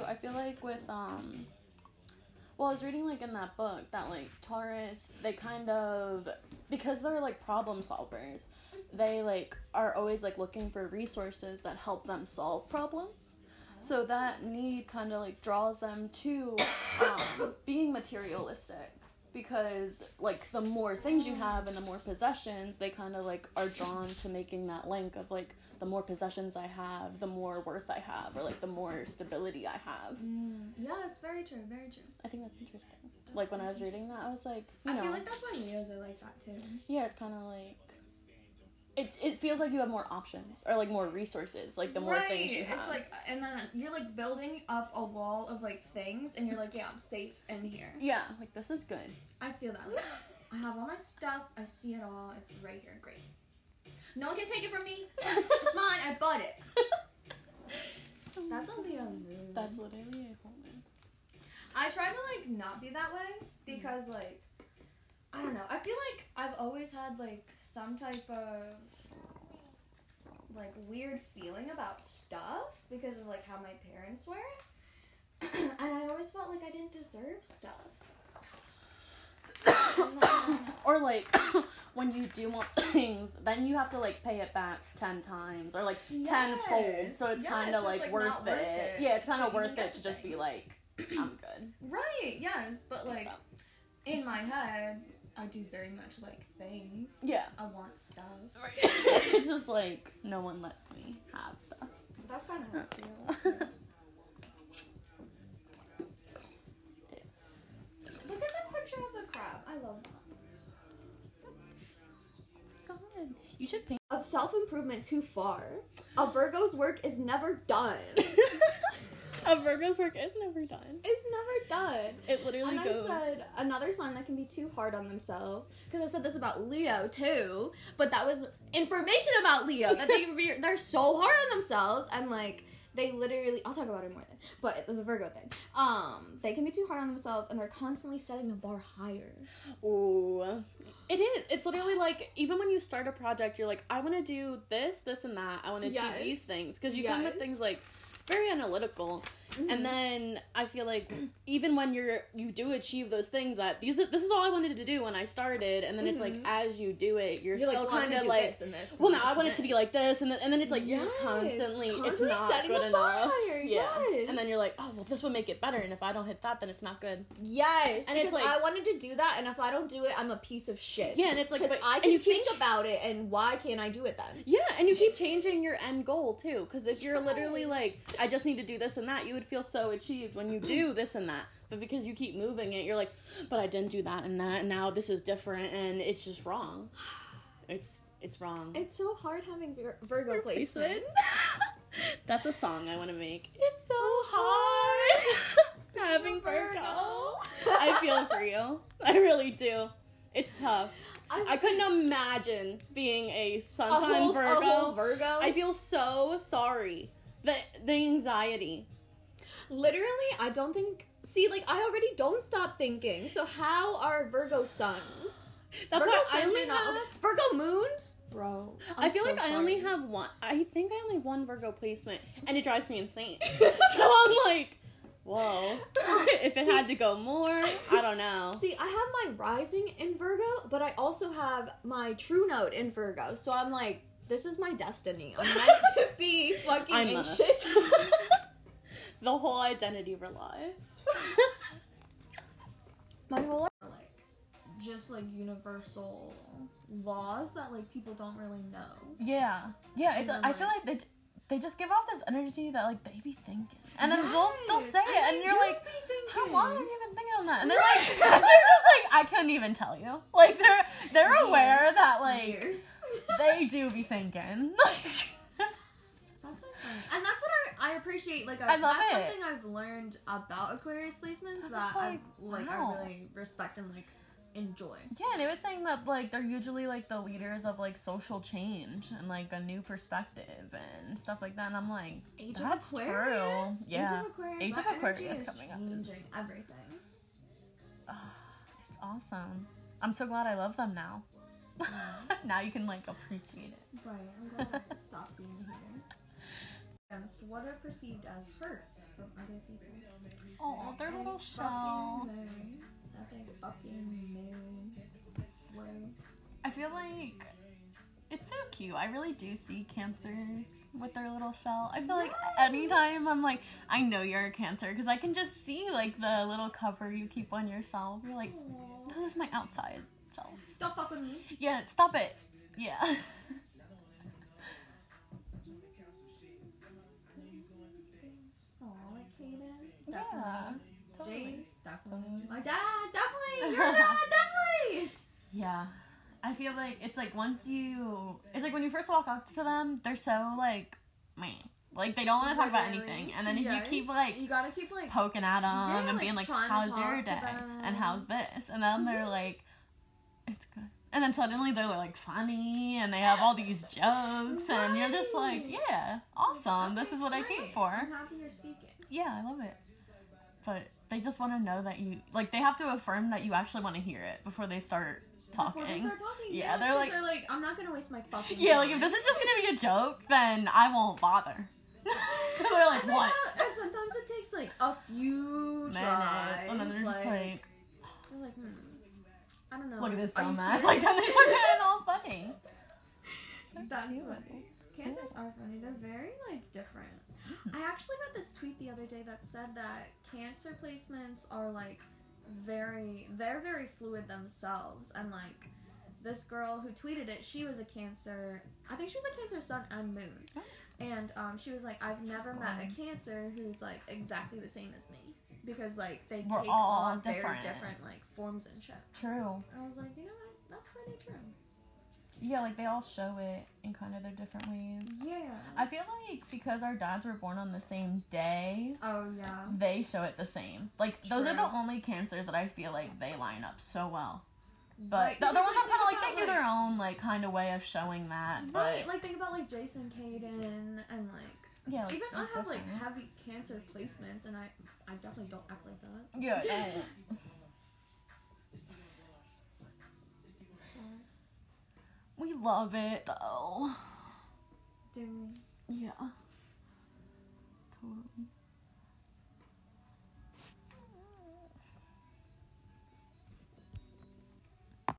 I feel like with um well, I was reading like in that book that like Taurus, they kind of because they're like problem solvers, they like are always like looking for resources that help them solve problems. So that need kind of like draws them to um, being materialistic because like the more things you have and the more possessions, they kind of like are drawn to making that link of like the more possessions I have, the more worth I have, or like the more stability I have. Mm, yeah, it's very true. Very true. I think that's interesting. like when I was reading that, I was like, you I know, feel like that's why Leos are like that too. yeah, it's kind of like. It, it feels like you have more options or like more resources like the more right. things you have It's like, and then you're like building up a wall of like things, and you're like, yeah, I'm safe in here. yeah like this is good I feel that. Like, I have all my stuff. I see it all. It's right here. Great. No one can take it from me. It's mine. I bought it. That's a Leo move. that's literally a whole. I try to like not be that way because like I don't know. I feel like always had like some type of like weird feeling about stuff because of like how my parents were. and I always felt like I didn't deserve stuff. Then- or like when you do want things then you have to like pay it back 10 times or like tenfold Yes. so it's Yes, kind of like, like, worth, it. worth it yeah it's kind of worth it to just be like i'm good right, yes, but like in my head, I do very much like things. yeah I want stuff. it's just like no one lets me have stuff That's kind of how it feels. yeah. Look at this picture of the crab. I love that. god you should paint Of self improvement too far. A Virgo's work is never done. a virgo's work is never done It's never done. it literally And I said another sign that can be too hard on themselves because I said this about Leo too, but that was information about Leo that they re- they're so hard on themselves and like they literally I'll talk about it more then, but the Virgo thing. Um, they can be too hard on themselves and they're constantly setting the bar higher. Ooh. It is. It's literally like even when you start a project, you're like, I want to do this, this, and that. I want to Yes. achieve these things because you come with things like very analytical, Mm-hmm. and then I feel like even when you're you do achieve those things that these are- this is all I wanted to do when I started, and then it's like Mhm. as you do it, you're, You're still like, kind of like. this and this. Well, and now this I want it to be like this, and then, and then it's like you're just Yes. constantly, it's not good enough. bar Yeah, yes. and then you're like, oh well, this would make it better, and if I don't hit that, then it's not good. Yes, And it's like- I wanted to do that, and if I don't do it, I'm a piece of shit. Yeah, and it's like, because but- I and can think ch- about it, and why can't I do it then? Yeah, and you keep changing your end goal too. Because if you're literally like, I just need to do this and that, you would feel so achieved when you do this and that. But because you keep moving it, you're like, but I didn't do that and that, and now this is different, and it's just wrong. It's it's wrong. It's so hard having Vir- Virgo placement. That's a song I want to make. It's so oh, hard having Virgo. I feel for you. I really do. It's tough. I couldn't imagine being a sun sign Virgo. A whole Virgo. I feel so sorry. The the anxiety. Literally, I don't think. See, like I already don't stop thinking. So how are Virgo suns? That's Virgo why I only are not have. Virgo moons, bro. i feel like I only have one. I think I only have one Virgo placement, and it drives me insane. so I'm like, whoa. if it See- had to go more, I don't know. See, I have my rising in Virgo, but I also have my true note in Virgo. So I'm like, this is my destiny. I'm meant to be fucking I must. anxious. the whole identity relies. my whole like just like universal laws that like people don't really know. Yeah, yeah. It's. then, I feel like- like they they just give off this energy that like they be thinking, and then they'll they'll Yes, say it, and you're like, be how thinking. long have you been thinking on that? And they're like, they're just like, I couldn't even tell you. Like they're they're aware Years. that like Years. They do be thinking. That's like funny. And that's what I, I appreciate. Like, I love that's it. something I've learned about Aquarius placements that just I like, like wow. I really respect and like enjoy. yeah, and it was saying that like they're usually like the leaders of like social change and like a new perspective and stuff like that. And I'm like, Age That's of true. Yeah. Age of Aquarius. Age of Aquarius is coming up changing is- everything. ah, it's awesome. I'm so glad I love them now. now you can like appreciate it. Right. I'm I have to stop being here. against what are perceived as hurts from other people. Oh, their little shell. That's a fucking moon. I feel like it's so cute. I really do see cancers with their little shell. I feel like anytime I'm like, I know you're a cancer because I can just see like the little cover you keep on yourself. You're like, Aw. this is my outside self. Don't fuck with me. Yeah, stop it. Yeah. Aw, like Kaden. yeah. Definitely. Totally. Jace, definitely. Totally. My dad, definitely. Your dad, definitely. Yeah. I feel like it's like once you, it's like when you first walk up to them, they're so like, man, like they don't want to talk about anything, and then if you keep like you gotta keep like poking at them Yeah, and like, being like, "How's your day?" and "How's this?" and then they're Mhm. like, "It's good," and then suddenly they're like funny and they have all these jokes, and you're just like, "Yeah, awesome! This is what I came for." I'm happy you're speaking. Yeah, I love it. But they just want to know that you like. They have to affirm that you actually want to hear it before they start talking. Before they start talking, Yeah, yes, they're like- they're like, I'm not gonna waste my fucking. Yeah, like if this is just gonna be a joke, then I won't bother. so they're like, And what? And sometimes it takes like a few Minutes, tries. and then they're just like, they're like. I don't know. look at this Are you dumbass. Like then they serious? start getting all funny. That's cute. funny. Cancers are funny. They're very like different. I actually read this tweet the other day that said that cancer placements are like very they're very fluid themselves and like this girl who tweeted it, she was a cancer I think she was a cancer sun and moon. Oh. And um, she was like, I've never met a cancer who's like exactly the same as me. Because like they We're take all on very different. different like forms and shit. True. And I was like, you know what? That's pretty true. Yeah, like they all show it in kind of their different ways. Yeah. I feel like because our dads were born on the same day, oh yeah. they show it the same. Like those are the only cancers that I feel like they line up so well. But Right, the other ones are kind of like they do about, their own like kind of way of showing that. Right, But like think about like Jason Caden and like yeah. Like, Even I have different. like heavy cancer placements, and I I definitely don't act like that. Yeah. yeah, yeah. we love it though. Do we? Yeah. Totally.